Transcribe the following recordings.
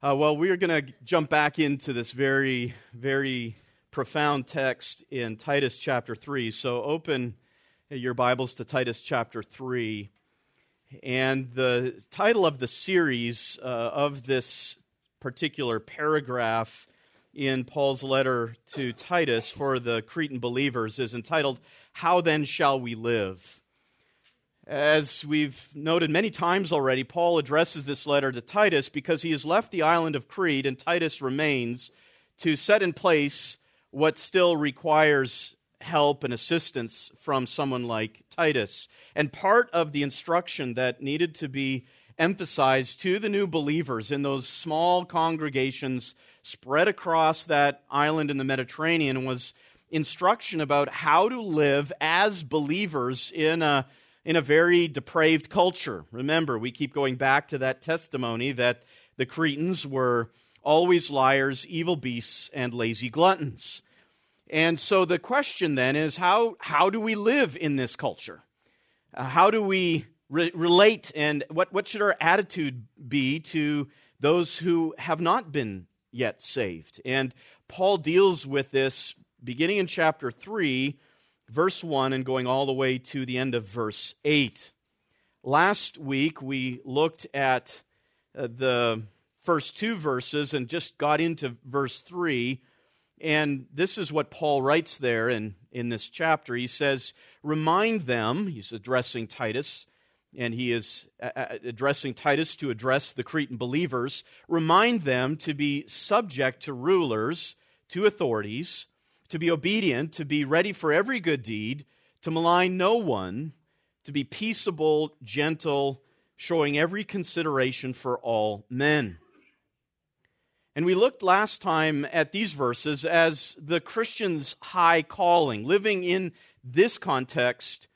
Uh, well, we are going to jump back into this very, very profound text in Titus chapter 3. So open your Bibles to Titus chapter 3. And the title of the series uh, of this particular paragraph in Paul's letter to Titus for the Cretan believers is entitled, How Then Shall We Live? As we've noted many times already, Paul addresses this letter to Titus because he has left the island of Crete and Titus remains to set in place what still requires help and assistance from someone like Titus. And part of the instruction that needed to be emphasized to the new believers in those small congregations spread across that island in the Mediterranean was instruction about how to live as believers in a in a very depraved culture. Remember, we keep going back to that testimony that the Cretans were always liars, evil beasts, and lazy gluttons. And so the question then is how, how do we live in this culture? Uh, how do we re- relate, and what, what should our attitude be to those who have not been yet saved? And Paul deals with this beginning in chapter 3 verse 1 and going all the way to the end of verse 8. Last week, we looked at uh, the first two verses and just got into verse 3. And this is what Paul writes there in, in this chapter. He says, Remind them, he's addressing Titus, and he is uh, uh, addressing Titus to address the Cretan believers. Remind them to be subject to rulers, to authorities to be obedient, to be ready for every good deed, to malign no one, to be peaceable, gentle, showing every consideration for all men. And we looked last time at these verses as the Christian's high calling. Living in this context,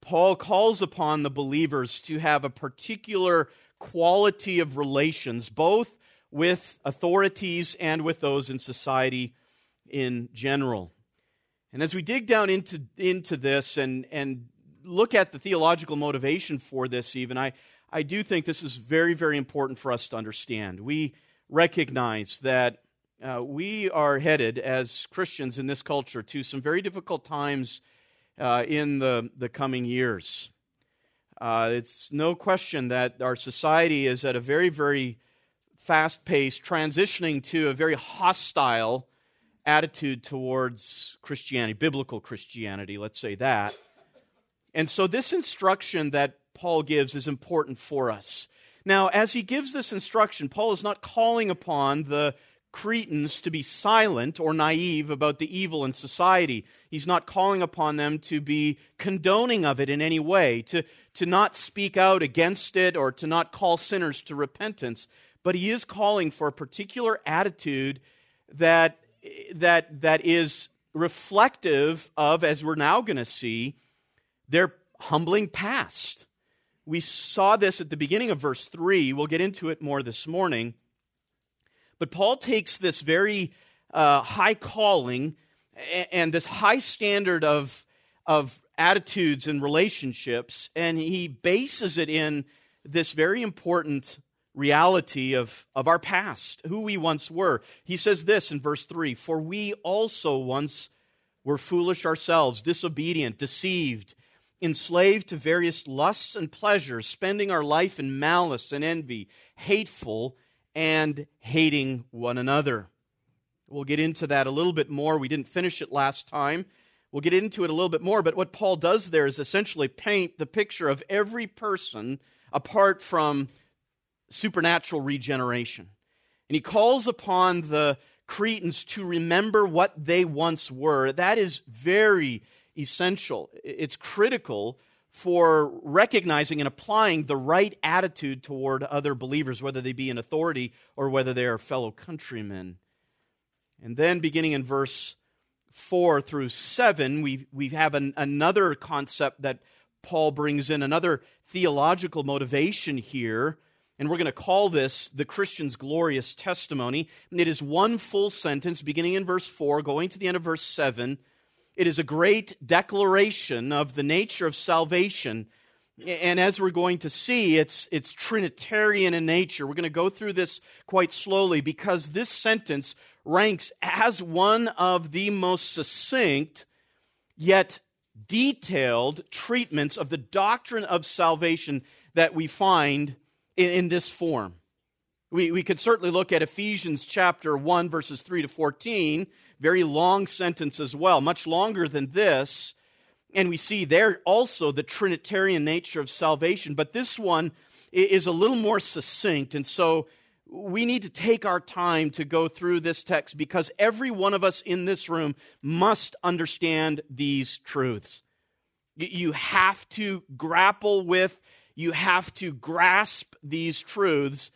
Paul calls upon the believers to have a particular quality of relations, both with authorities and with those in society in general. And as we dig down into, into this and, and look at the theological motivation for this, even, I, I do think this is very, very important for us to understand. We recognize that uh, we are headed as Christians in this culture to some very difficult times uh, in the, the coming years. Uh, it's no question that our society is at a very, very fast pace, transitioning to a very hostile attitude towards Christianity, biblical Christianity, let's say that. And so, this instruction that Paul gives is important for us. Now, as he gives this instruction, Paul is not calling upon the Cretans to be silent or naive about the evil in society. He's not calling upon them to be condoning of it in any way, to, to not speak out against it or to not call sinners to repentance. But he is calling for a particular attitude that that, that is reflective of, as we're now going to see, their humbling past. We saw this at the beginning of verse 3. We'll get into it more this morning. But Paul takes this very uh, high calling and this high standard of, of attitudes and relationships, and he bases it in this very important reality of, of our past, who we once were. He says this in verse 3 For we also once were foolish ourselves, disobedient, deceived, enslaved to various lusts and pleasures, spending our life in malice and envy, hateful, and hating one another. We'll get into that a little bit more. We didn't finish it last time. We'll get into it a little bit more, but what Paul does there is essentially paint the picture of every person apart from supernatural regeneration. And he calls upon the Cretans to remember what they once were. That is very essential. It's critical for recognizing and applying the right attitude toward other believers, whether they be in authority or whether they are fellow countrymen. And then, beginning in verse 4 through 7, we, we have an, another concept that Paul brings in, another theological motivation here and we're going to call this the Christian's glorious testimony. And it is one full sentence, beginning in verse 4, going to the end of verse 7. It is a great declaration of the nature of salvation And as we're going to see, it's, it's Trinitarian in nature. We're going to go through this quite slowly because this sentence ranks as one of the most succinct yet detailed treatments of the doctrine of salvation that we find in, in this form. We, we could certainly look at Ephesians chapter 1, verses 3 to 14, very long sentence as well, much longer than this. And we see there also the Trinitarian nature of salvation. But this one is a little more succinct. And so we need to take our time to go through this text because every one of us in this room must understand these truths. You have to grapple with, you have to grasp these truths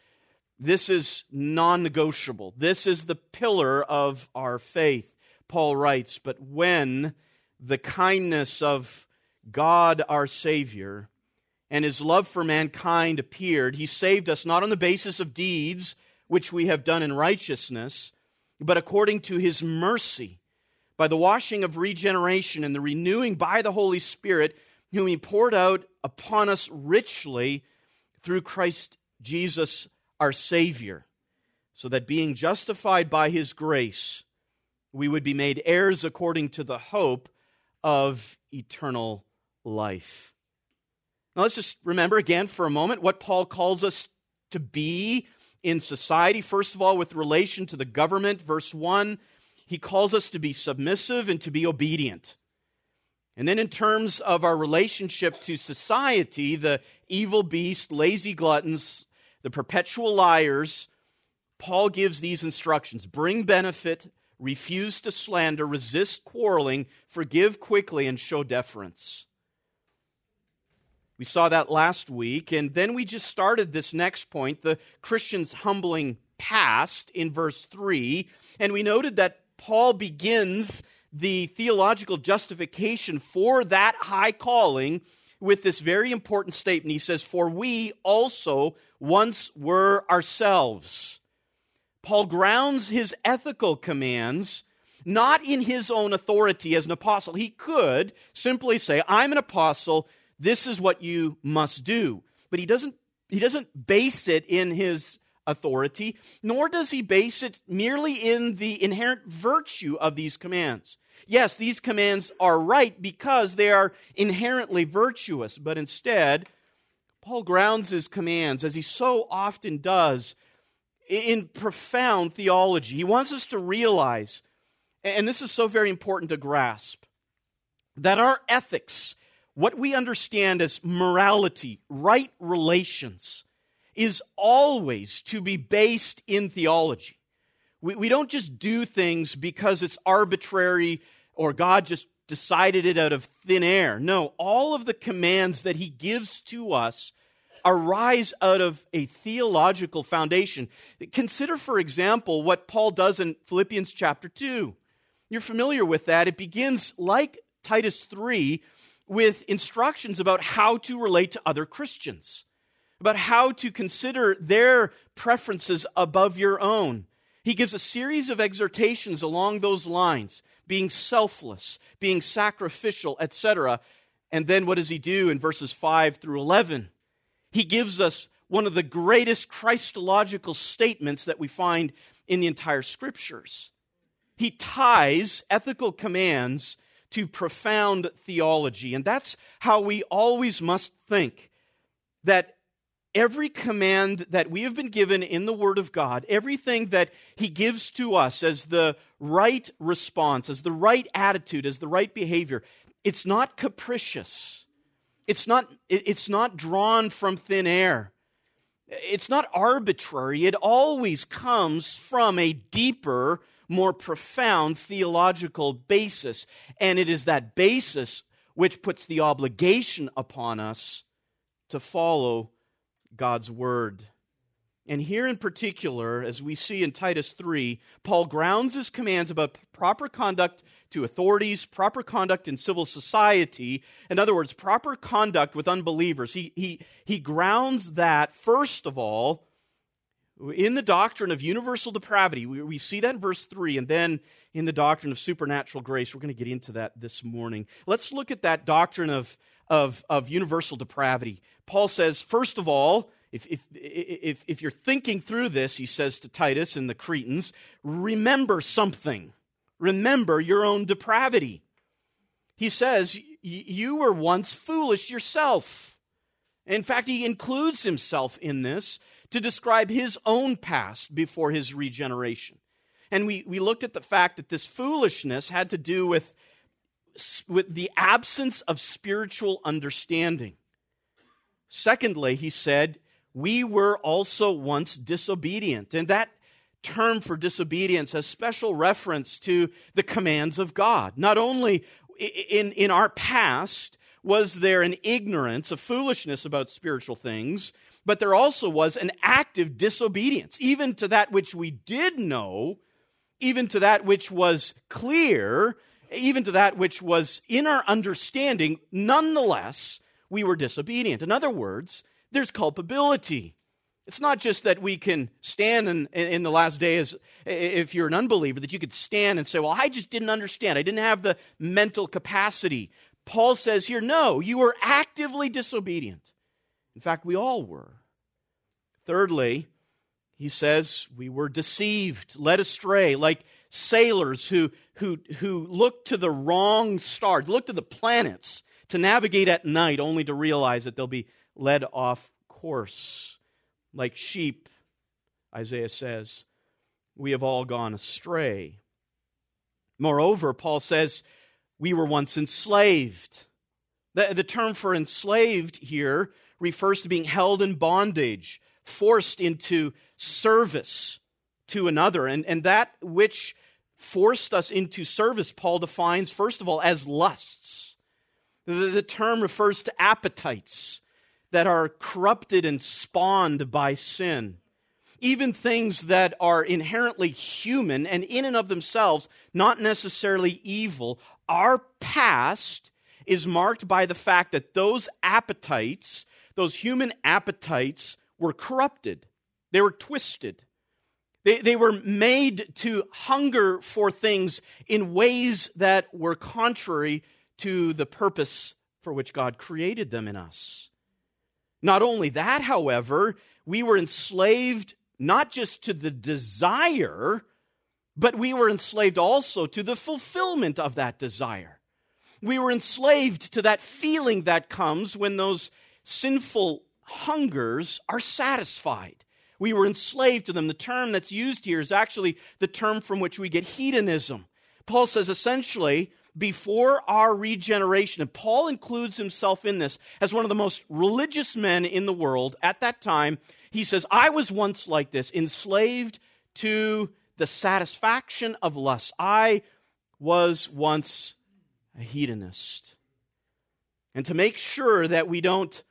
this is non negotiable. This is the pillar of our faith, Paul writes. But when the kindness of God our Savior and his love for mankind appeared, he saved us not on the basis of deeds which we have done in righteousness, but according to his mercy, by the washing of regeneration and the renewing by the Holy Spirit, whom he poured out upon us richly through Christ Jesus our Savior, so that being justified by His grace, we would be made heirs according to the hope of eternal life. Now, let's just remember again for a moment what Paul calls us to be in society. First of all, with relation to the government, verse 1, he calls us to be submissive and to be obedient. And then, in terms of our relationship to society, the evil beast, lazy gluttons, the perpetual liars, Paul gives these instructions. Bring benefit, refuse to slander, resist quarreling, forgive quickly, and show deference. We saw that last week, and then we just started this next point the Christian's humbling past in verse 3, and we noted that Paul begins the theological justification for that high calling with this very important statement. He says, For we also once were ourselves. Paul grounds his ethical commands not in his own authority as an apostle. He could simply say, I'm an apostle, this is what you must do. But he doesn't, he doesn't base it in his authority, nor does he base it merely in the inherent virtue of these commands. Yes, these commands are right because they are inherently virtuous, but instead, Paul grounds his commands, as he so often does, in profound theology. He wants us to realize, and this is so very important to grasp, that our ethics, what we understand as morality, right relations, is always to be based in theology. We, we don't just do things because it's arbitrary or God just decided it out of thin air. No, all of the commands that He gives to us arise out of a theological foundation. Consider, for example, what Paul does in Philippians chapter 2. You're familiar with that. It begins, like Titus 3, with instructions about how to relate to other Christians, about how to consider their preferences above your own. He gives a series of exhortations along those lines being selfless, being sacrificial, etc. And then what does he do in verses 5 through 11? He gives us one of the greatest Christological statements that we find in the entire scriptures. He ties ethical commands to profound theology. And that's how we always must think that every command that we have been given in the Word of God, everything that He gives to us as the right response, as the right attitude, as the right behavior, it's not capricious. It's not, it's not drawn from thin air. It's not arbitrary. It always comes from a deeper, more profound theological basis. And it is that basis which puts the obligation upon us to follow God's word. And here in particular, as we see in Titus 3, Paul grounds his commands about proper conduct to authorities, proper conduct in civil society. In other words, proper conduct with unbelievers. He, he, he grounds that, first of all, in the doctrine of universal depravity. We, we see that in verse 3, and then in the doctrine of supernatural grace. We're going to get into that this morning. Let's look at that doctrine of of, of universal depravity. Paul says, first of all, if, if, if, if you're thinking through this, he says to Titus and the Cretans, remember something. Remember your own depravity. He says, You were once foolish yourself. In fact, he includes himself in this to describe his own past before his regeneration. And we, we looked at the fact that this foolishness had to do with, with the absence of spiritual understanding. Secondly, he said, we were also once disobedient. And that term for disobedience has special reference to the commands of God. Not only in, in our past was there an ignorance, a foolishness about spiritual things, but there also was an active disobedience, even to that which we did know, even to that which was clear, even to that which was in our understanding. Nonetheless, we were disobedient. In other words, there's culpability. It's not just that we can stand in, in the last days, if you're an unbeliever, that you could stand and say, Well, I just didn't understand. I didn't have the mental capacity. Paul says here, No, you were actively disobedient. In fact, we all were. Thirdly, he says we were deceived, led astray, like sailors who, who, who look to the wrong stars, look to the planets to navigate at night only to realize that they'll be led off course. Like sheep, Isaiah says, we have all gone astray. Moreover, Paul says, we were once enslaved. The, the term for enslaved here refers to being held in bondage, forced into service to another. And, and that which forced us into service, Paul defines, first of all, as lusts. The, the term refers to appetites that are corrupted and spawned by sin. Even things that are inherently human and in and of themselves not necessarily evil. Our past is marked by the fact that those appetites, those human appetites, were corrupted. They were twisted. They, they were made to hunger for things in ways that were contrary to the purpose for which God created them in us. Not only that, however, we were enslaved not just to the desire, but we were enslaved also to the fulfillment of that desire. We were enslaved to that feeling that comes when those sinful hungers are satisfied. We were enslaved to them. The term that's used here is actually the term from which we get hedonism. Paul says essentially, before our regeneration, and Paul includes himself in this as one of the most religious men in the world at that time, he says, I was once like this, enslaved to the satisfaction of lust. I was once a hedonist. And to make sure that we don't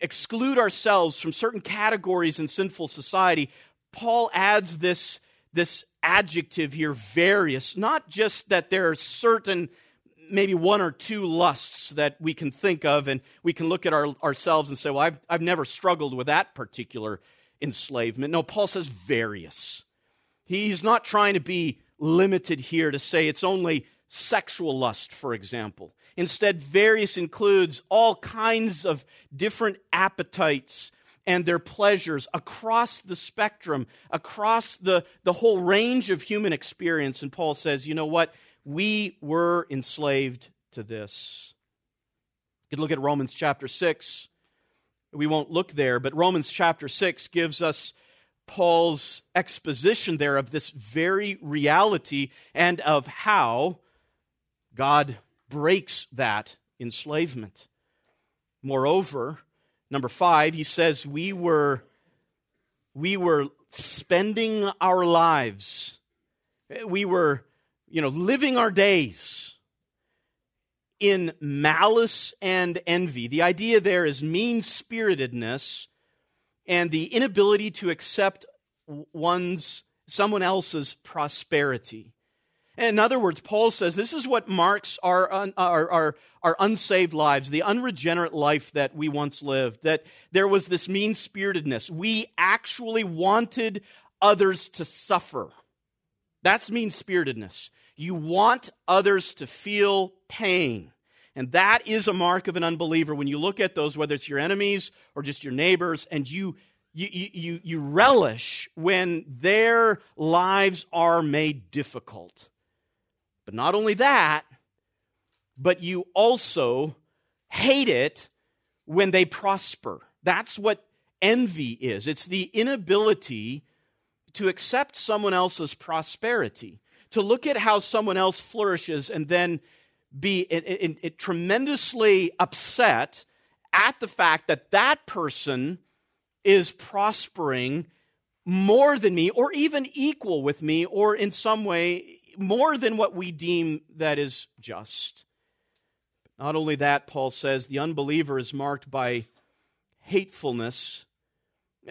exclude ourselves from certain categories in sinful society, Paul adds this, this adjective here, various, not just that there are certain, maybe one or two lusts that we can think of and we can look at our, ourselves and say, well, I've, I've never struggled with that particular enslavement. No, Paul says various. He's not trying to be limited here to say it's only sexual lust, for example. Instead, various includes all kinds of different appetites and their pleasures across the spectrum, across the, the whole range of human experience. And Paul says, you know what? We were enslaved to this. You could look at Romans chapter 6. We won't look there, but Romans chapter 6 gives us Paul's exposition there of this very reality and of how God breaks that enslavement. Moreover, number five, he says we were, we were spending our lives, we were, you know, living our days in malice and envy. The idea there is mean spiritedness and the inability to accept one's someone else's prosperity. In other words, Paul says this is what marks our, our, our, our, unsaved lives, the unregenerate life that we once lived, that there was this mean spiritedness. We actually wanted others to suffer. That's mean spiritedness. You want others to feel pain. And that is a mark of an unbeliever when you look at those, whether it's your enemies or just your neighbors, and you, you, you, you relish when their lives are made difficult. But not only that, but you also hate it when they prosper. That's what envy is it's the inability to accept someone else's prosperity, to look at how someone else flourishes and then be tremendously upset at the fact that that person is prospering more than me or even equal with me or in some way more than what we deem that is just. Not only that, Paul says the unbeliever is marked by hatefulness.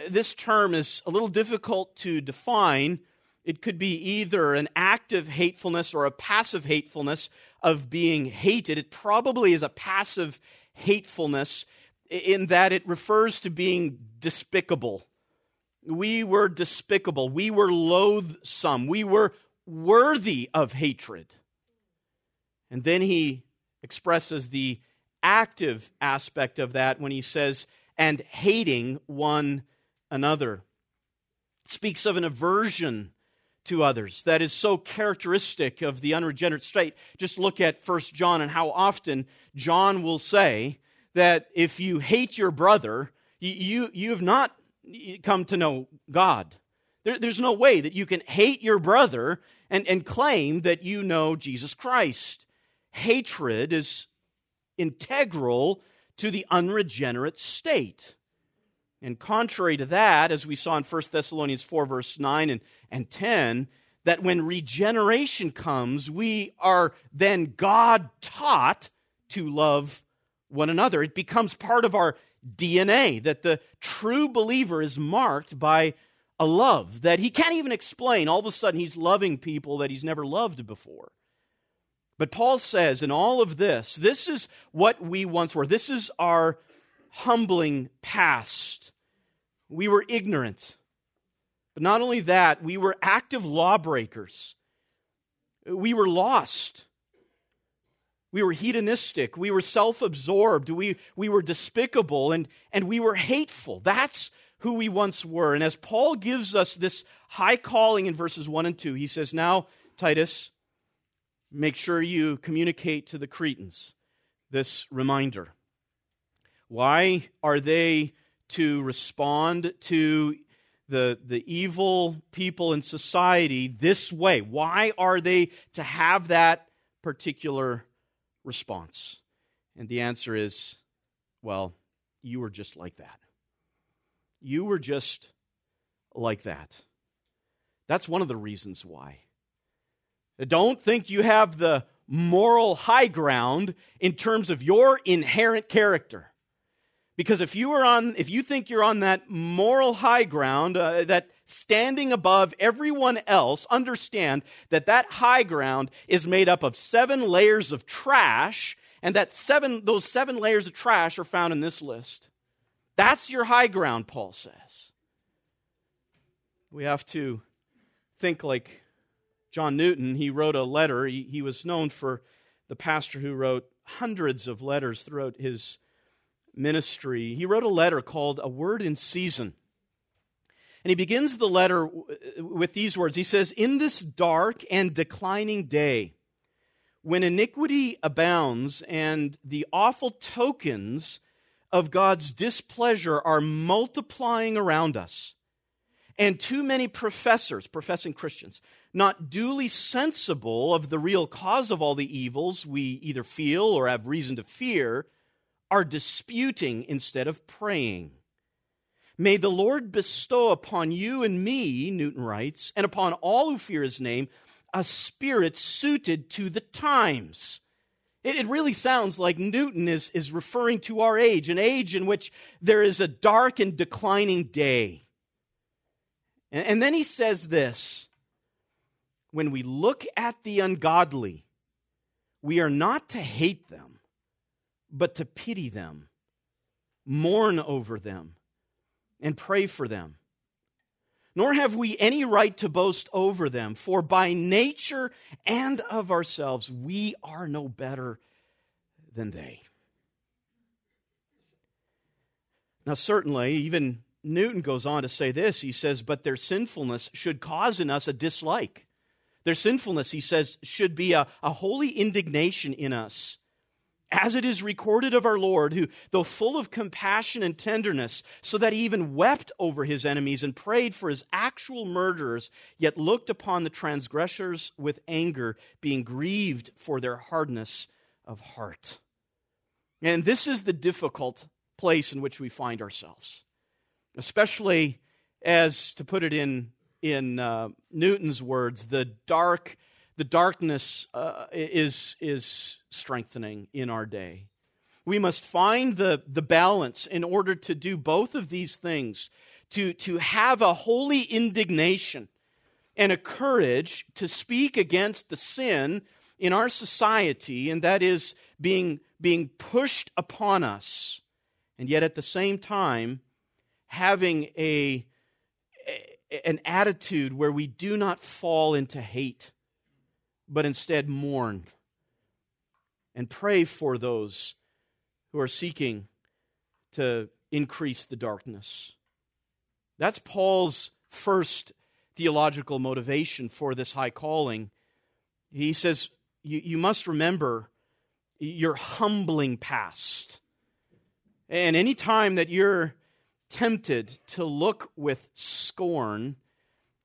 This term is a little difficult to define. It could be either an active hatefulness or a passive hatefulness of being hated. It probably is a passive hatefulness in that it refers to being despicable. We were despicable. We were loathsome. We were worthy of hatred. And then he expresses the active aspect of that when he says, and hating one another. speaks of an aversion to others that is so characteristic of the unregenerate state. Just look at First John and how often John will say that if you hate your brother, you, you, you have not come to know God. There, there's no way that you can hate your brother and, and claim that you know Jesus Christ hatred is integral to the unregenerate state. And contrary to that, as we saw in 1 Thessalonians 4, verse 9 and, and 10, that when regeneration comes, we are then God taught to love one another. It becomes part of our DNA that the true believer is marked by a love that he can't even explain. All of a sudden, he's loving people that he's never loved before. But Paul says in all of this, this is what we once were. This is our humbling past. We were ignorant. But not only that, we were active lawbreakers. We were lost. We were hedonistic. We were self absorbed. We, we were despicable and, and we were hateful. That's who we once were. And as Paul gives us this high calling in verses 1 and 2, he says, Now, Titus, make sure you communicate to the Cretans this reminder. Why are they to respond to the, the evil people in society this way? Why are they to have that particular response? And the answer is well, you were just like that. You were just like that. That's one of the reasons why. Don't think you have the moral high ground in terms of your inherent character. Because if you are on, if you think you're on that moral high ground, uh, that standing above everyone else, understand that that high ground is made up of seven layers of trash, and that seven, those seven layers of trash are found in this list. That's your high ground, Paul says. We have to think like John Newton, he wrote a letter. He, he was known for the pastor who wrote hundreds of letters throughout his ministry. He wrote a letter called A Word in Season. And he begins the letter with these words He says, In this dark and declining day, when iniquity abounds and the awful tokens of God's displeasure are multiplying around us, and too many professors, professing Christians, not duly sensible of the real cause of all the evils we either feel or have reason to fear, are disputing instead of praying. May the Lord bestow upon you and me, Newton writes, and upon all who fear his name, a spirit suited to the times. It, it, really sounds like Newton is, is referring to our age, an age in which there is a dark and declining day. And, and then he says this when we look at the ungodly, we are not to hate them, but to pity them, mourn over them, and pray for them. Nor have we any right to boast over them, for by nature and of ourselves we are no better than they. Now, certainly, even Newton goes on to say this. He says, But their sinfulness should cause in us a dislike. Their sinfulness, he says, should be a, a holy indignation in us. As it is recorded of our Lord, who, though full of compassion and tenderness, so that he even wept over his enemies and prayed for his actual murderers, yet looked upon the transgressors with anger, being grieved for their hardness of heart. And this is the difficult place in which we find ourselves, especially as, to put it in, in uh, Newton's words, the dark, the darkness uh, is, is strengthening in our day. We must find the, the balance in order to do both of these things, to, to have a holy indignation and a courage to speak against the sin in our society, and that is being, being pushed upon us and yet at the same time having a, an attitude where we do not fall into hate, but instead mourn and pray for those who are seeking to increase the darkness. That's Paul's first theological motivation for this high calling. He says, You, you must remember your humbling past and any time that you're tempted to look with scorn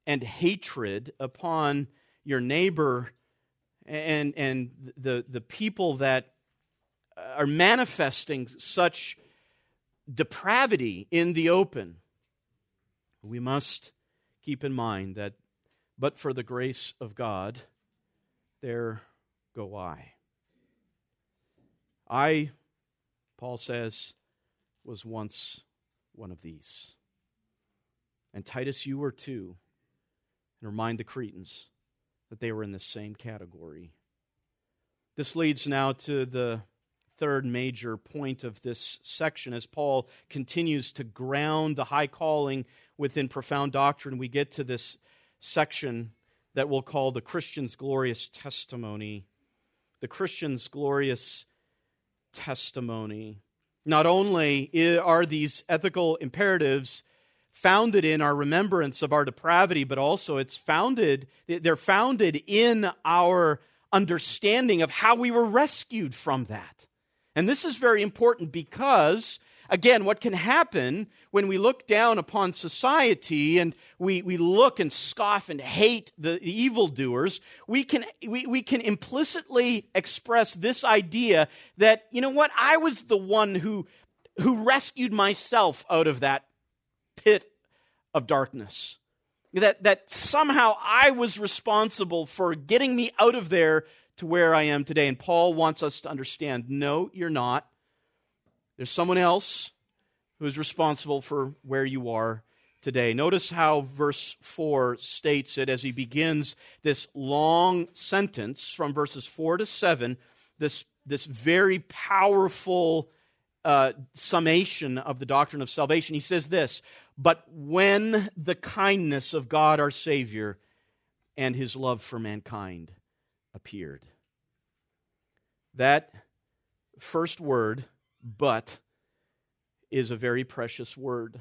and hatred upon your neighbor and, and the, the people that are manifesting such depravity in the open, we must keep in mind that, but for the grace of God, there go I. I, Paul says, was once one of these. And Titus, you were too. And remind the Cretans that they were in the same category. This leads now to the third major point of this section as Paul continues to ground the high calling within profound doctrine. We get to this section that we'll call the Christian's glorious testimony. The Christian's glorious testimony. Not only are these ethical imperatives founded in our remembrance of our depravity, but also it's founded, they're founded in our understanding of how we were rescued from that. And this is very important because Again, what can happen when we look down upon society and we, we look and scoff and hate the, the evildoers, we can, we, we can implicitly express this idea that, you know what, I was the one who, who rescued myself out of that pit of darkness. That, that somehow I was responsible for getting me out of there to where I am today. And Paul wants us to understand no, you're not. There's someone else who is responsible for where you are today. Notice how verse 4 states it as he begins this long sentence from verses 4 to 7, this, this very powerful uh, summation of the doctrine of salvation. He says this But when the kindness of God our Savior and his love for mankind appeared. That first word, but, is a very precious word.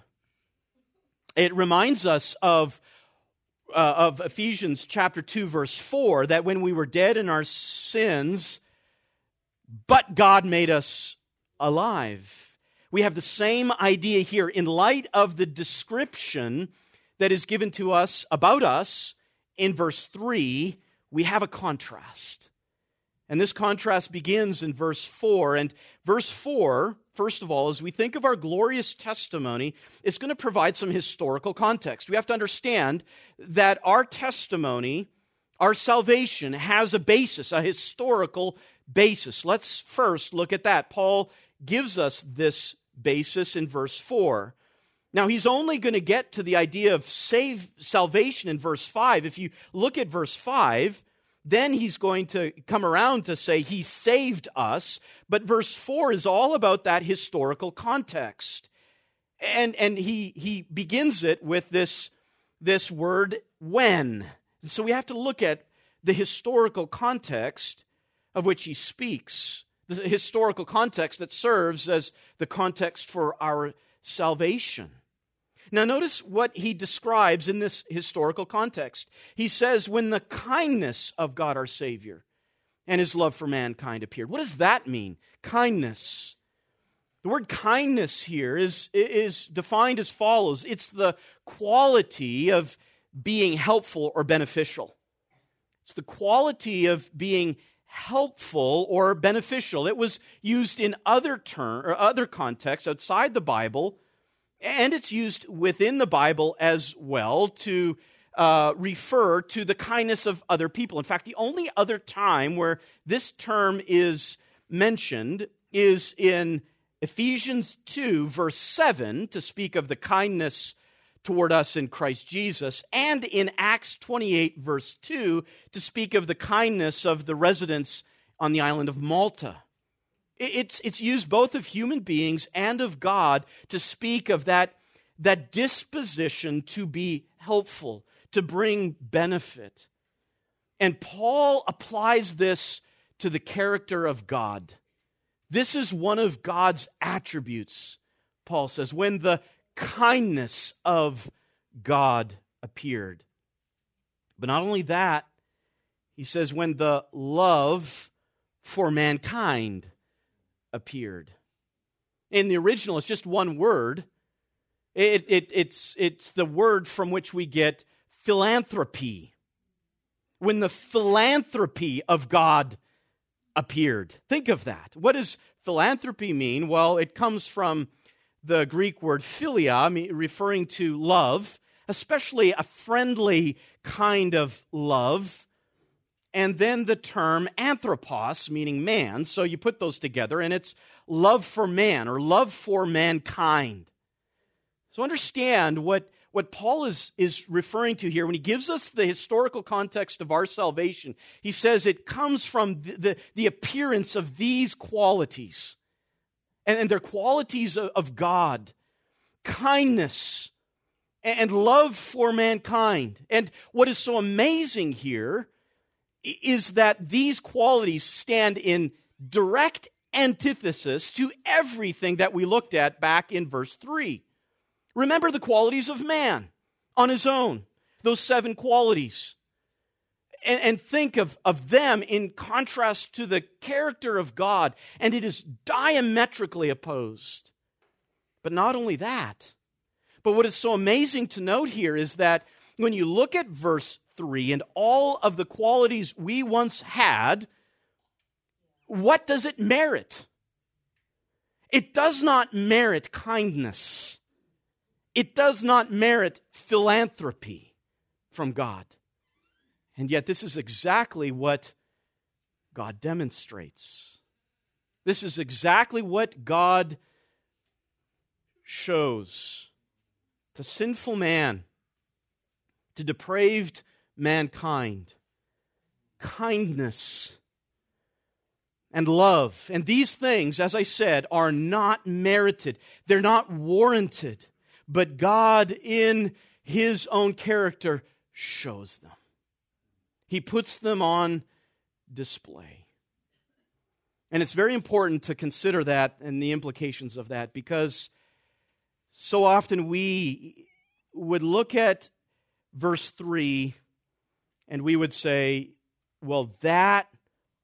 It reminds us of, uh, of Ephesians chapter 2, verse 4, that when we were dead in our sins, but God made us alive. We have the same idea here in light of the description that is given to us about us in verse 3. We have a contrast. And this contrast begins in verse 4. And verse 4, first of all, as we think of our glorious testimony, is going to provide some historical context. We have to understand that our testimony, our salvation, has a basis, a historical basis. Let's first look at that. Paul gives us this basis in verse 4. Now, he's only going to get to the idea of save, salvation in verse 5. If you look at verse 5, then he's going to come around to say he saved us. But verse 4 is all about that historical context. And, and he, he begins it with this, this word, when. So we have to look at the historical context of which he speaks. The historical context that serves as the context for our salvation. Now, notice what he describes in this historical context. He says, when the kindness of God our Savior and his love for mankind appeared. What does that mean? Kindness. The word kindness here is, is defined as follows it's the quality of being helpful or beneficial. It's the quality of being helpful or beneficial. It was used in other term or other contexts outside the Bible, and it's used within the Bible as well to uh, refer to the kindness of other people. In fact, the only other time where this term is mentioned is in Ephesians 2, verse 7, to speak of the kindness toward us in Christ Jesus, and in Acts 28, verse 2, to speak of the kindness of the residents on the island of Malta. It's, it's used both of human beings and of God to speak of that, that disposition to be helpful, to bring benefit. And Paul applies this to the character of God. This is one of God's attributes, Paul says. When the kindness of God appeared. But not only that, he says, when the love for mankind appeared. In the original, it's just one word. It, it, it's, it's the word from which we get philanthropy. When the philanthropy of God appeared. Think of that. What does philanthropy mean? Well, it comes from the Greek word philia, referring to love, especially a friendly kind of love. And then the term anthropos, meaning man. So you put those together, and it's love for man or love for mankind. So understand what, what Paul is, is referring to here when he gives us the historical context of our salvation. He says it comes from the, the, the appearance of these qualities and, and qualities of, of God kindness and love for mankind. And what is so amazing here is that these qualities stand in direct antithesis to everything that we looked at back in verse 3. Remember the qualities of man on his own, those seven qualities and, and think of, of them in contrast to the character of God, and it is diametrically opposed. But not only that, but what is so amazing to note here is that when you look at verse 3 and all of the qualities we once had, what does it merit? It does not merit kindness. It does not merit philanthropy from God. And yet, this is exactly what God demonstrates. This is exactly what God shows to sinful man, to depraved mankind kindness and love. And these things, as I said, are not merited, they're not warranted, but God, in His own character, shows them. He puts them on display. And it's very important to consider that and the implications of that because so often we would look at verse 3 and we would say, well, that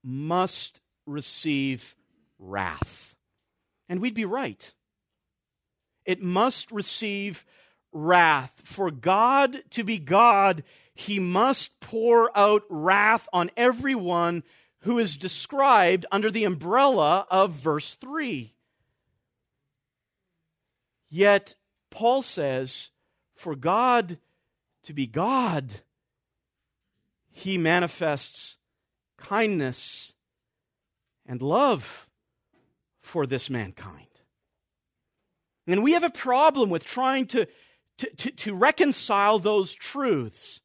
must receive wrath. And we'd be right. It must receive wrath. For God to be God he must pour out wrath on everyone who is described under the umbrella of verse 3. Yet, Paul says, for God to be God, he manifests kindness and love for this mankind. And we have a problem with trying to, to, to, to reconcile those truths.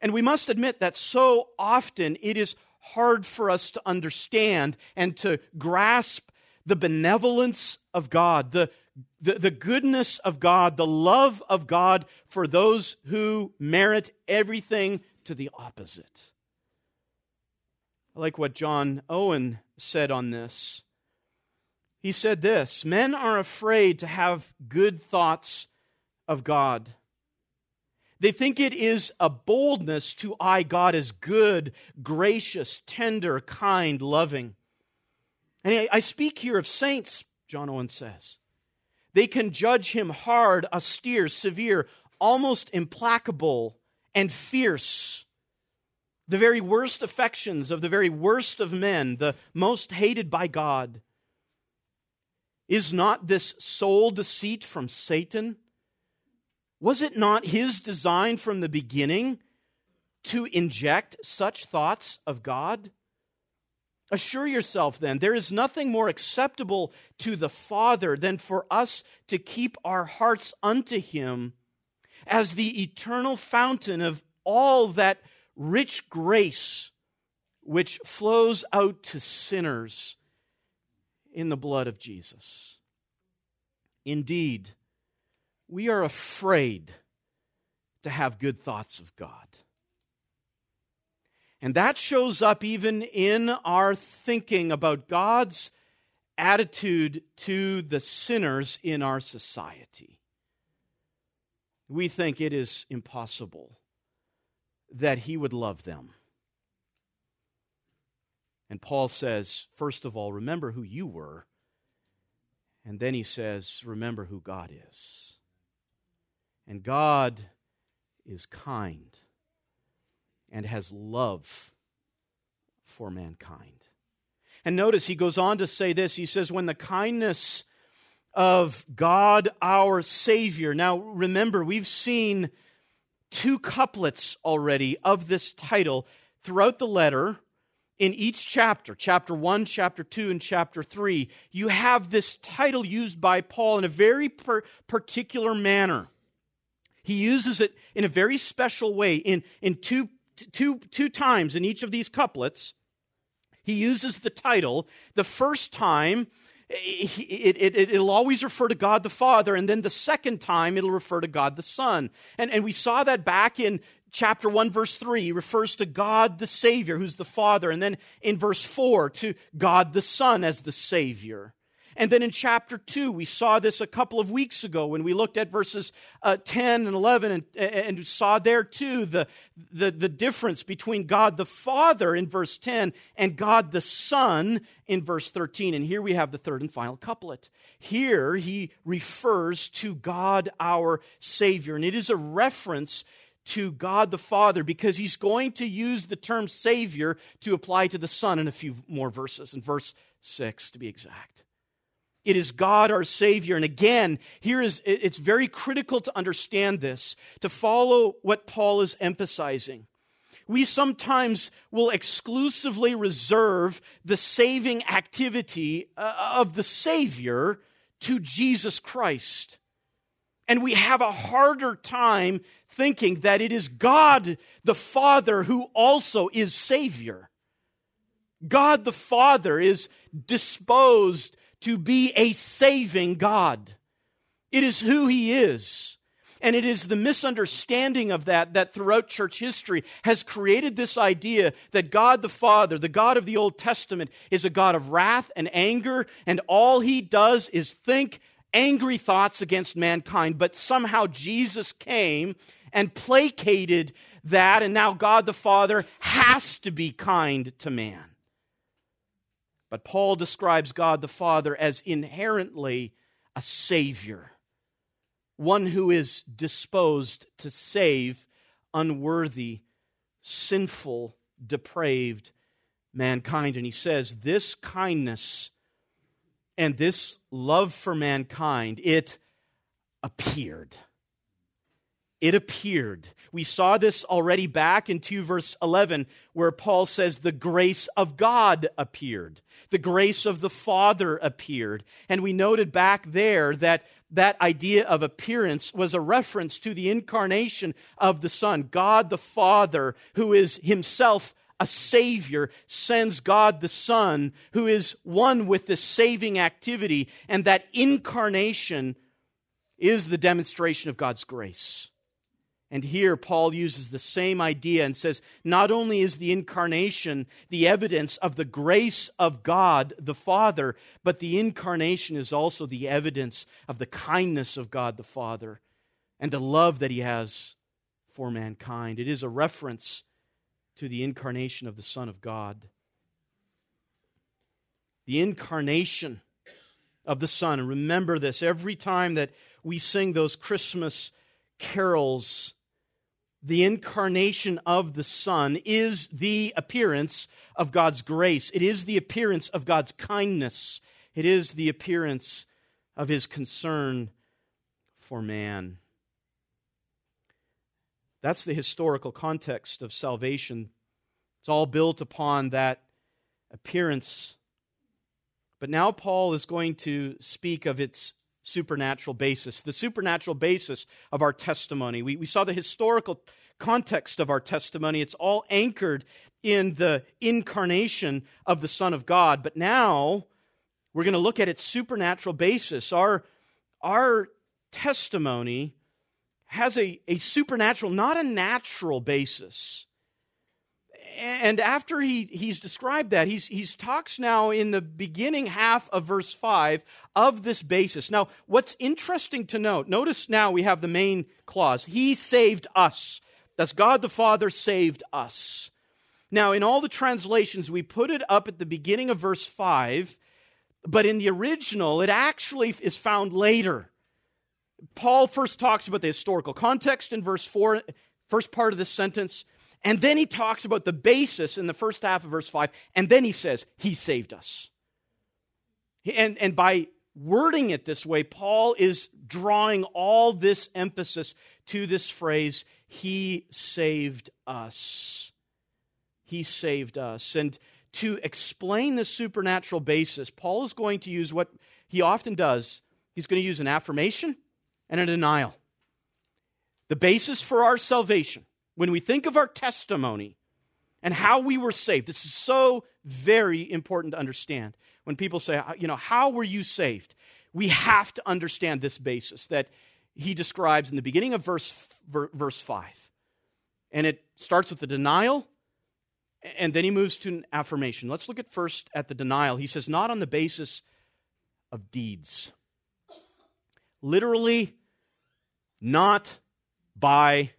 And we must admit that so often it is hard for us to understand and to grasp the benevolence of God, the, the, the, goodness of God, the love of God for those who merit everything to the opposite. I like what John Owen said on this. He said this Men are afraid to have good thoughts of God. They think it is a boldness to eye God as good, gracious, tender, kind, loving. And I speak here of saints, John Owen says. They can judge him hard, austere, severe, almost implacable, and fierce. The very worst affections of the very worst of men, the most hated by God. Is not this soul deceit from Satan? Was it not his design from the beginning to inject such thoughts of God? Assure yourself then, there is nothing more acceptable to the Father than for us to keep our hearts unto him as the eternal fountain of all that rich grace which flows out to sinners in the blood of Jesus. Indeed, we are afraid to have good thoughts of God. And that shows up even in our thinking about God's attitude to the sinners in our society. We think it is impossible that He would love them. And Paul says, first of all, remember who you were. And then he says, remember who God is. And God is kind and has love for mankind. And notice he goes on to say this. He says, When the kindness of God our Savior. Now, remember, we've seen two couplets already of this title throughout the letter in each chapter, chapter 1, chapter 2, and chapter 3, you have this title used by Paul in a very per- particular manner. He uses it in a very special way. In, in two, two, two times in each of these couplets, he uses the title. The first time, it, it, it, will always refer to God the Father, and then the second time it'll refer to God the Son. And, and we saw that back in chapter 1, verse 3, he refers to God the Savior, who's the Father, and then in verse 4 to God the Son as the Savior. And then in chapter 2, we saw this a couple of weeks ago when we looked at verses uh, 10 and 11 and, and saw there too the, the, the difference between God the Father in verse 10 and God the Son in verse 13. And here we have the third and final couplet. Here he refers to God our Savior. And it is a reference to God the Father because he's going to use the term Savior to apply to the Son in a few more verses, in verse 6 to be exact. It is God our Savior. And again, here is it's very critical to understand this, to follow what Paul is emphasizing. We sometimes will exclusively reserve the saving activity uh, of the Savior to Jesus Christ. And we have a harder time thinking that it is God the Father who also is Savior. God the Father is disposed to be a saving God. It is who He is. And it is the misunderstanding of that that throughout church history has created this idea that God the Father, the God of the Old Testament, is a God of wrath and anger, and all He does is think angry thoughts against mankind. But somehow Jesus came and placated that, and now God the Father has to be kind to man. But Paul describes God the Father as inherently a Savior, one who is disposed to save unworthy, sinful, depraved mankind. And he says, This kindness and this love for mankind, it appeared it appeared. We saw this already back in 2 verse 11, where Paul says, The grace of God appeared. The grace of the Father appeared. And we noted back there that that idea of appearance was a reference to the incarnation of the Son. God the Father, who is himself a Savior, sends God the Son, who is one with the saving activity. And that incarnation is the demonstration of God's grace. And here, Paul uses the same idea and says not only is the incarnation the evidence of the grace of God the Father, but the incarnation is also the evidence of the kindness of God the Father and the love that he has for mankind. It is a reference to the incarnation of the Son of God. The incarnation of the Son. Remember this every time that we sing those Christmas carols the incarnation of the Son is the appearance of God's grace. It is the appearance of God's kindness. It is the appearance of his concern for man. That's the historical context of salvation. It's all built upon that appearance. But now Paul is going to speak of its supernatural basis, the supernatural basis of our testimony. We, we saw the historical context of our testimony. It's all anchored in the incarnation of the Son of God. But now we're going to look at its supernatural basis. Our, our testimony has a, a supernatural, not a natural basis and after he, he's described that, he's, he's talks now in the beginning half of verse 5 of this basis. Now, what's interesting to note, notice now we have the main clause He saved us. That's God the Father saved us. Now, in all the translations, we put it up at the beginning of verse 5, but in the original, it actually is found later. Paul first talks about the historical context in verse 4, first part of this sentence. And then he talks about the basis in the first half of verse 5, and then he says, He saved us. And, and by wording it this way, Paul is drawing all this emphasis to this phrase, He saved us. He saved us. And to explain the supernatural basis, Paul is going to use what he often does. He's going to use an affirmation and a denial. The basis for our salvation when we think of our testimony and how we were saved, this is so very important to understand. When people say, you know, how were you saved? We have to understand this basis that he describes in the beginning of verse, verse 5. And it starts with the denial, and then he moves to an affirmation. Let's look at first at the denial. He says, not on the basis of deeds. Literally, not by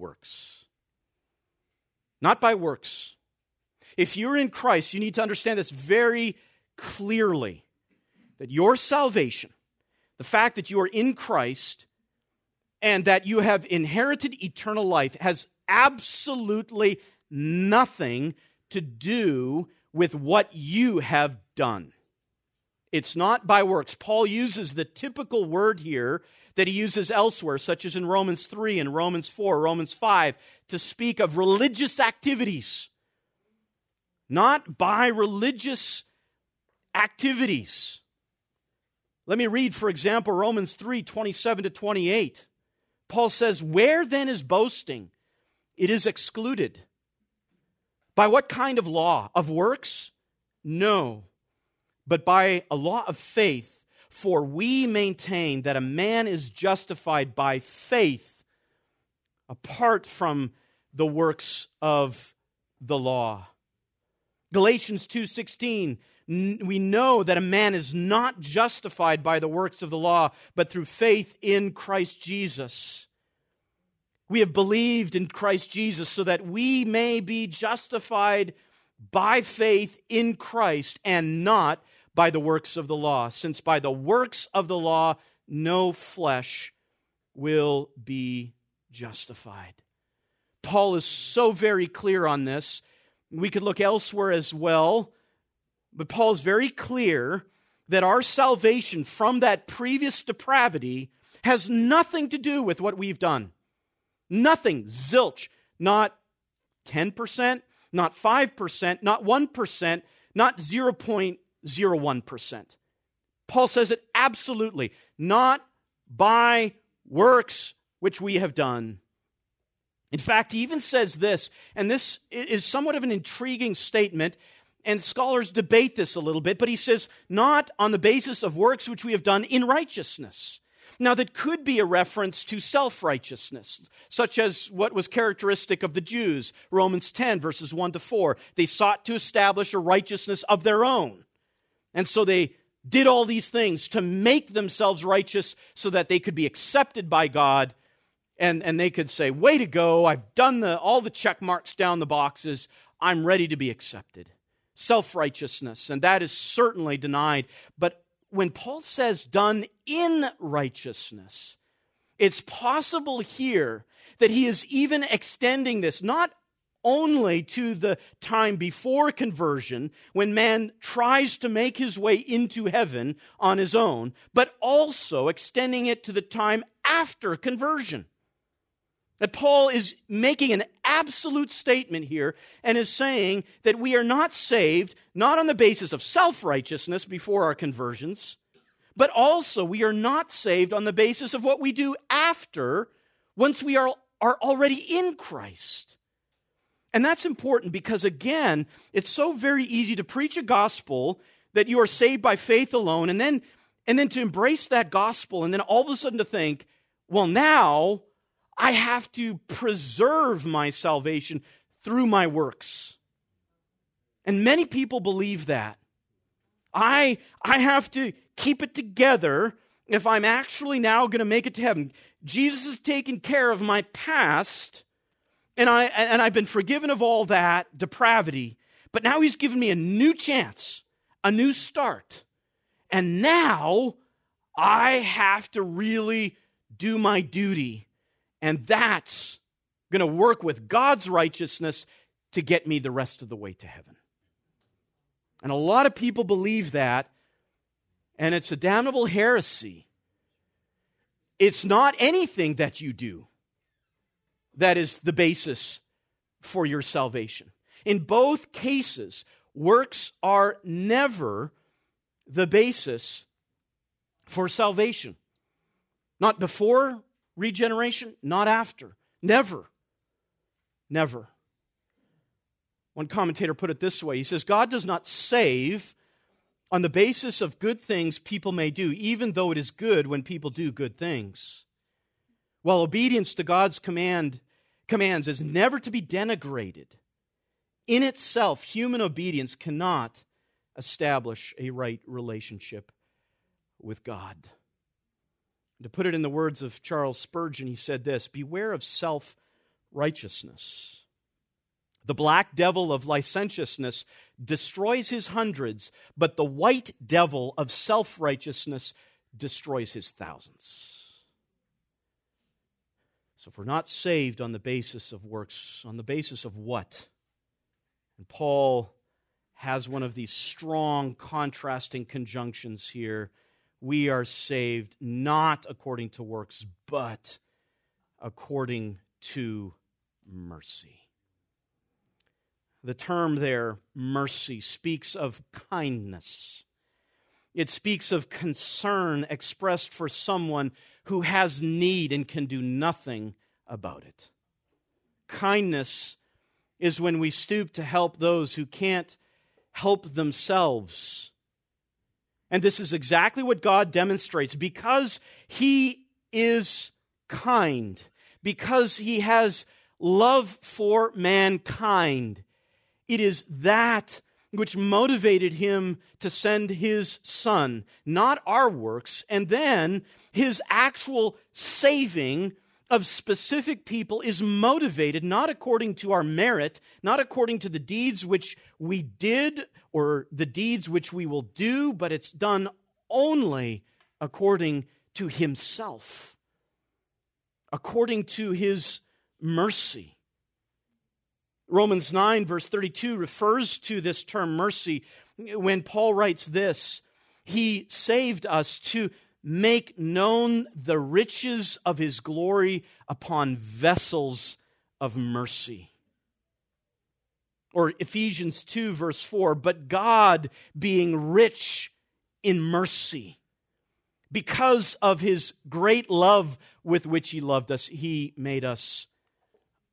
works. Not by works. If you're in Christ, you need to understand this very clearly that your salvation, the fact that you are in Christ, and that you have inherited eternal life has absolutely nothing to do with what you have done. It's not by works. Paul uses the typical word here that he uses elsewhere, such as in Romans 3 and Romans 4, Romans 5, to speak of religious activities. Not by religious activities. Let me read, for example, Romans 3 27 to 28. Paul says, Where then is boasting? It is excluded. By what kind of law? Of works? No, but by a law of faith for we maintain that a man is justified by faith apart from the works of the law. Galatians 2:16 we know that a man is not justified by the works of the law but through faith in Christ Jesus. We have believed in Christ Jesus so that we may be justified by faith in Christ and not by the works of the law, since by the works of the law no flesh will be justified. Paul is so very clear on this. We could look elsewhere as well, but Paul is very clear that our salvation from that previous depravity has nothing to do with what we've done. Nothing, zilch, not 10%, not 5%, not 1%, not 0.0 0.01%. Paul says it absolutely, not by works which we have done. In fact, he even says this, and this is somewhat of an intriguing statement, and scholars debate this a little bit, but he says, not on the basis of works which we have done in righteousness. Now, that could be a reference to self righteousness, such as what was characteristic of the Jews. Romans 10, verses 1 to 4. They sought to establish a righteousness of their own. And so they did all these things to make themselves righteous so that they could be accepted by God and, and they could say, Way to go, I've done the, all the check marks down the boxes, I'm ready to be accepted. Self righteousness, and that is certainly denied. But when Paul says done in righteousness, it's possible here that he is even extending this not only to the time before conversion, when man tries to make his way into heaven on his own, but also extending it to the time after conversion. That Paul is making an absolute statement here and is saying that we are not saved not on the basis of self righteousness before our conversions, but also we are not saved on the basis of what we do after once we are, are already in Christ. And that's important because, again, it's so very easy to preach a gospel that you are saved by faith alone and then, and then to embrace that gospel and then all of a sudden to think, well, now I have to preserve my salvation through my works. And many people believe that. I, I have to keep it together if I'm actually now going to make it to heaven. Jesus has taken care of my past, and, I, and I've been forgiven of all that depravity. But now he's given me a new chance, a new start. And now I have to really do my duty and that's going to work with God's righteousness to get me the rest of the way to heaven. And a lot of people believe that, and it's a damnable heresy. It's not anything that you do that is the basis for your salvation. In both cases, works are never the basis for salvation. Not before regeneration? Not after. Never. Never. One commentator put it this way He says, God does not save on the basis of good things people may do, even though it is good when people do good things. While obedience to God's command, commands is never to be denigrated, in itself, human obedience cannot establish a right relationship with God. To put it in the words of Charles Spurgeon, he said this Beware of self righteousness. The black devil of licentiousness destroys his hundreds, but the white devil of self righteousness destroys his thousands. So, if we're not saved on the basis of works, on the basis of what? And Paul has one of these strong contrasting conjunctions here we are saved not according to works, but according to mercy. The term there, mercy, speaks of kindness. It speaks of concern expressed for someone who has need and can do nothing about it. Kindness is when we stoop to help those who can't help themselves. And this is exactly what God demonstrates because He is kind, because He has love for mankind. It is that which motivated Him to send His Son, not our works, and then His actual saving of specific people is motivated not according to our merit, not according to the deeds which we did or the deeds which we will do, but it's done only according to Himself, according to His mercy. Romans 9, verse 32, refers to this term mercy when Paul writes this He saved us to make known the riches of his glory upon vessels of mercy. Or Ephesians 2, verse 4 But God, being rich in mercy, because of his great love with which he loved us, he made us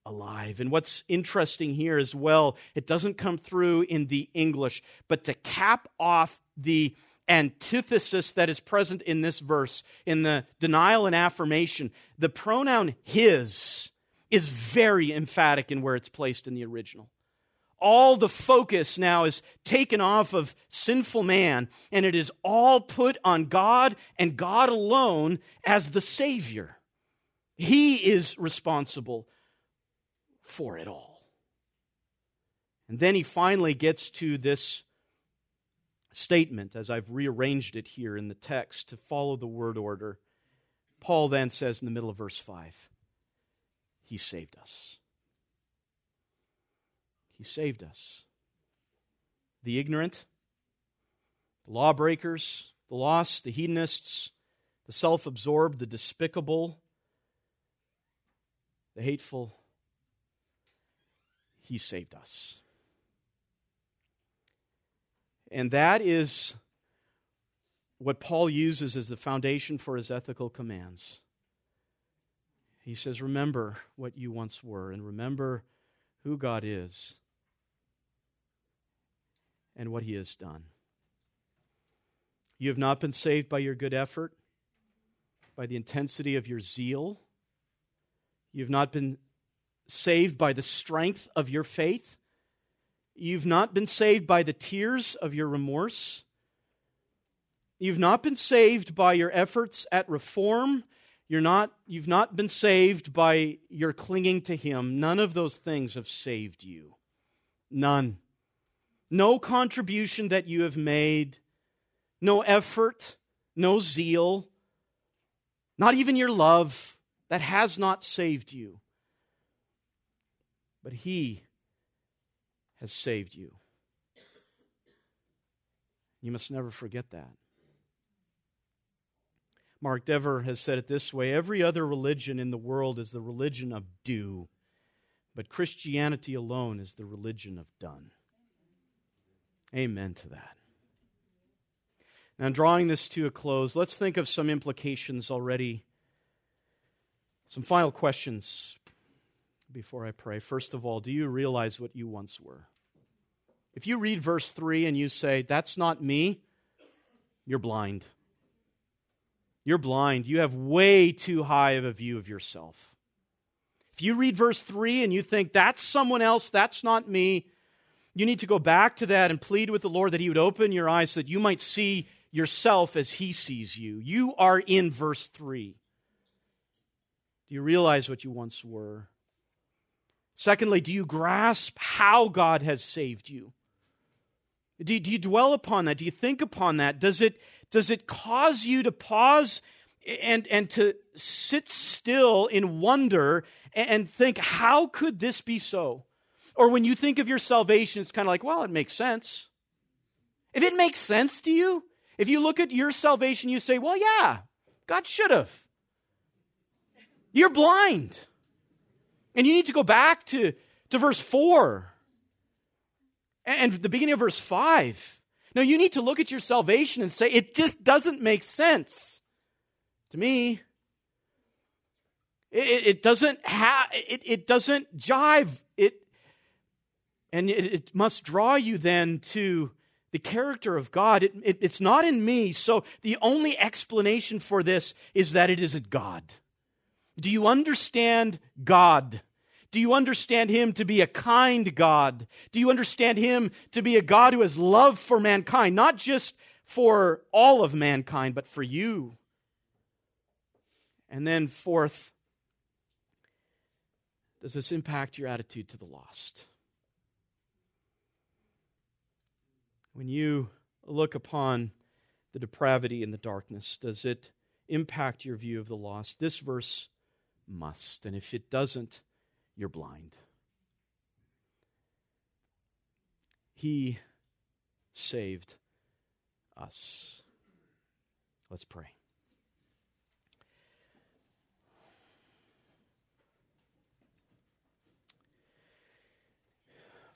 alive. And what's interesting here as well, it doesn't come through in the English, but to cap off the antithesis that is present in this verse, in the denial and affirmation, the pronoun his is very emphatic in where it's placed in the original. All the focus now is taken off of sinful man, and it is all put on God and God alone as the Savior. He is responsible for it all. And then he finally gets to this statement, as I've rearranged it here in the text to follow the word order. Paul then says in the middle of verse 5, He saved us. He saved us. The ignorant, the lawbreakers, the lost, the hedonists, the self absorbed, the despicable, the hateful, He saved us. And that is what Paul uses as the foundation for his ethical commands. He says, Remember what you once were, and remember who God is and what he has done. You have not been saved by your good effort, by the intensity of your zeal. You have not been saved by the strength of your faith. You've not been saved by the tears of your remorse. You've not been saved by your efforts at reform. You're not, you've not been saved by your clinging to Him. None of those things have saved you. None. No contribution that you have made, no effort, no zeal, not even your love, that has not saved you. But He has saved you. You must never forget that. Mark Dever has said it this way every other religion in the world is the religion of do, but Christianity alone is the religion of done. Amen to that. Now, drawing this to a close, let's think of some implications already. Some final questions before I pray. First of all, do you realize what you once were? If you read verse 3 and you say, That's not me, you're blind. You're blind. You have way too high of a view of yourself. If you read verse 3 and you think, That's someone else, that's not me, you need to go back to that and plead with the Lord that He would open your eyes so that you might see yourself as He sees you. You are in verse 3. Do you realize what you once were? Secondly, do you grasp how God has saved you? Do, do you dwell upon that? Do you think upon that? Does it, does it cause you to pause and, and to sit still in wonder and think, how could this be so? Or when you think of your salvation, it's kind of like, well, it makes sense. If it makes sense to you, if you look at your salvation, you say, well, yeah, God should have. You're blind. And you need to go back to, to verse 4 and the beginning of verse 5. Now, you need to look at your salvation and say, it just doesn't make sense to me. It, it doesn't have, it, it doesn't jive. It, and it, it, must draw you then to the character of God. It, it, it's not in me. So the only explanation for this is that it isn't God. Do you understand God? Do you understand Him to be a kind God? Do you understand Him to be a God who has love for mankind, not just for all of mankind, but for you? And then, fourth, does this impact your attitude to the lost? When you look upon the depravity and the darkness, does it impact your view of the lost? This verse must. And if it doesn't, you're blind. He saved us. Let's pray.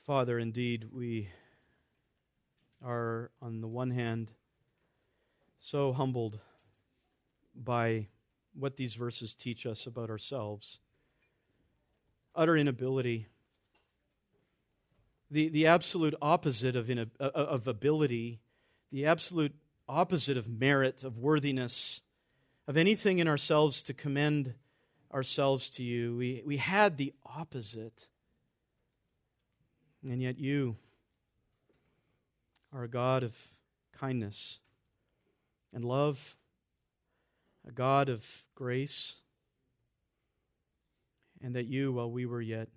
Father, indeed, we are, on the one hand, so humbled by what these verses teach us about ourselves utter inability, the, the absolute opposite of, in, uh, uh, of ability, the absolute opposite of merit, of worthiness, of anything in ourselves to commend ourselves to you. We, we had the opposite. And yet you are a God of kindness and love, a God of grace, and that you, while we were yet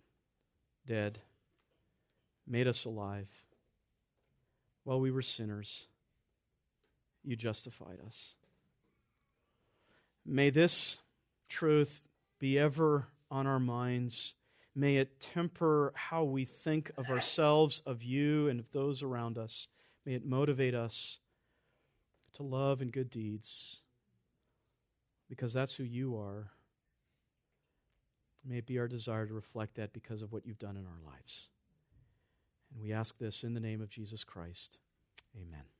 dead, made us alive. While we were sinners, you justified us. May this truth be ever on our minds. May it temper how we think of ourselves, of you, and of those around us. May it motivate us to love and good deeds because that's who you are. May it be our desire to reflect that because of what you've done in our lives. And we ask this in the name of Jesus Christ. Amen.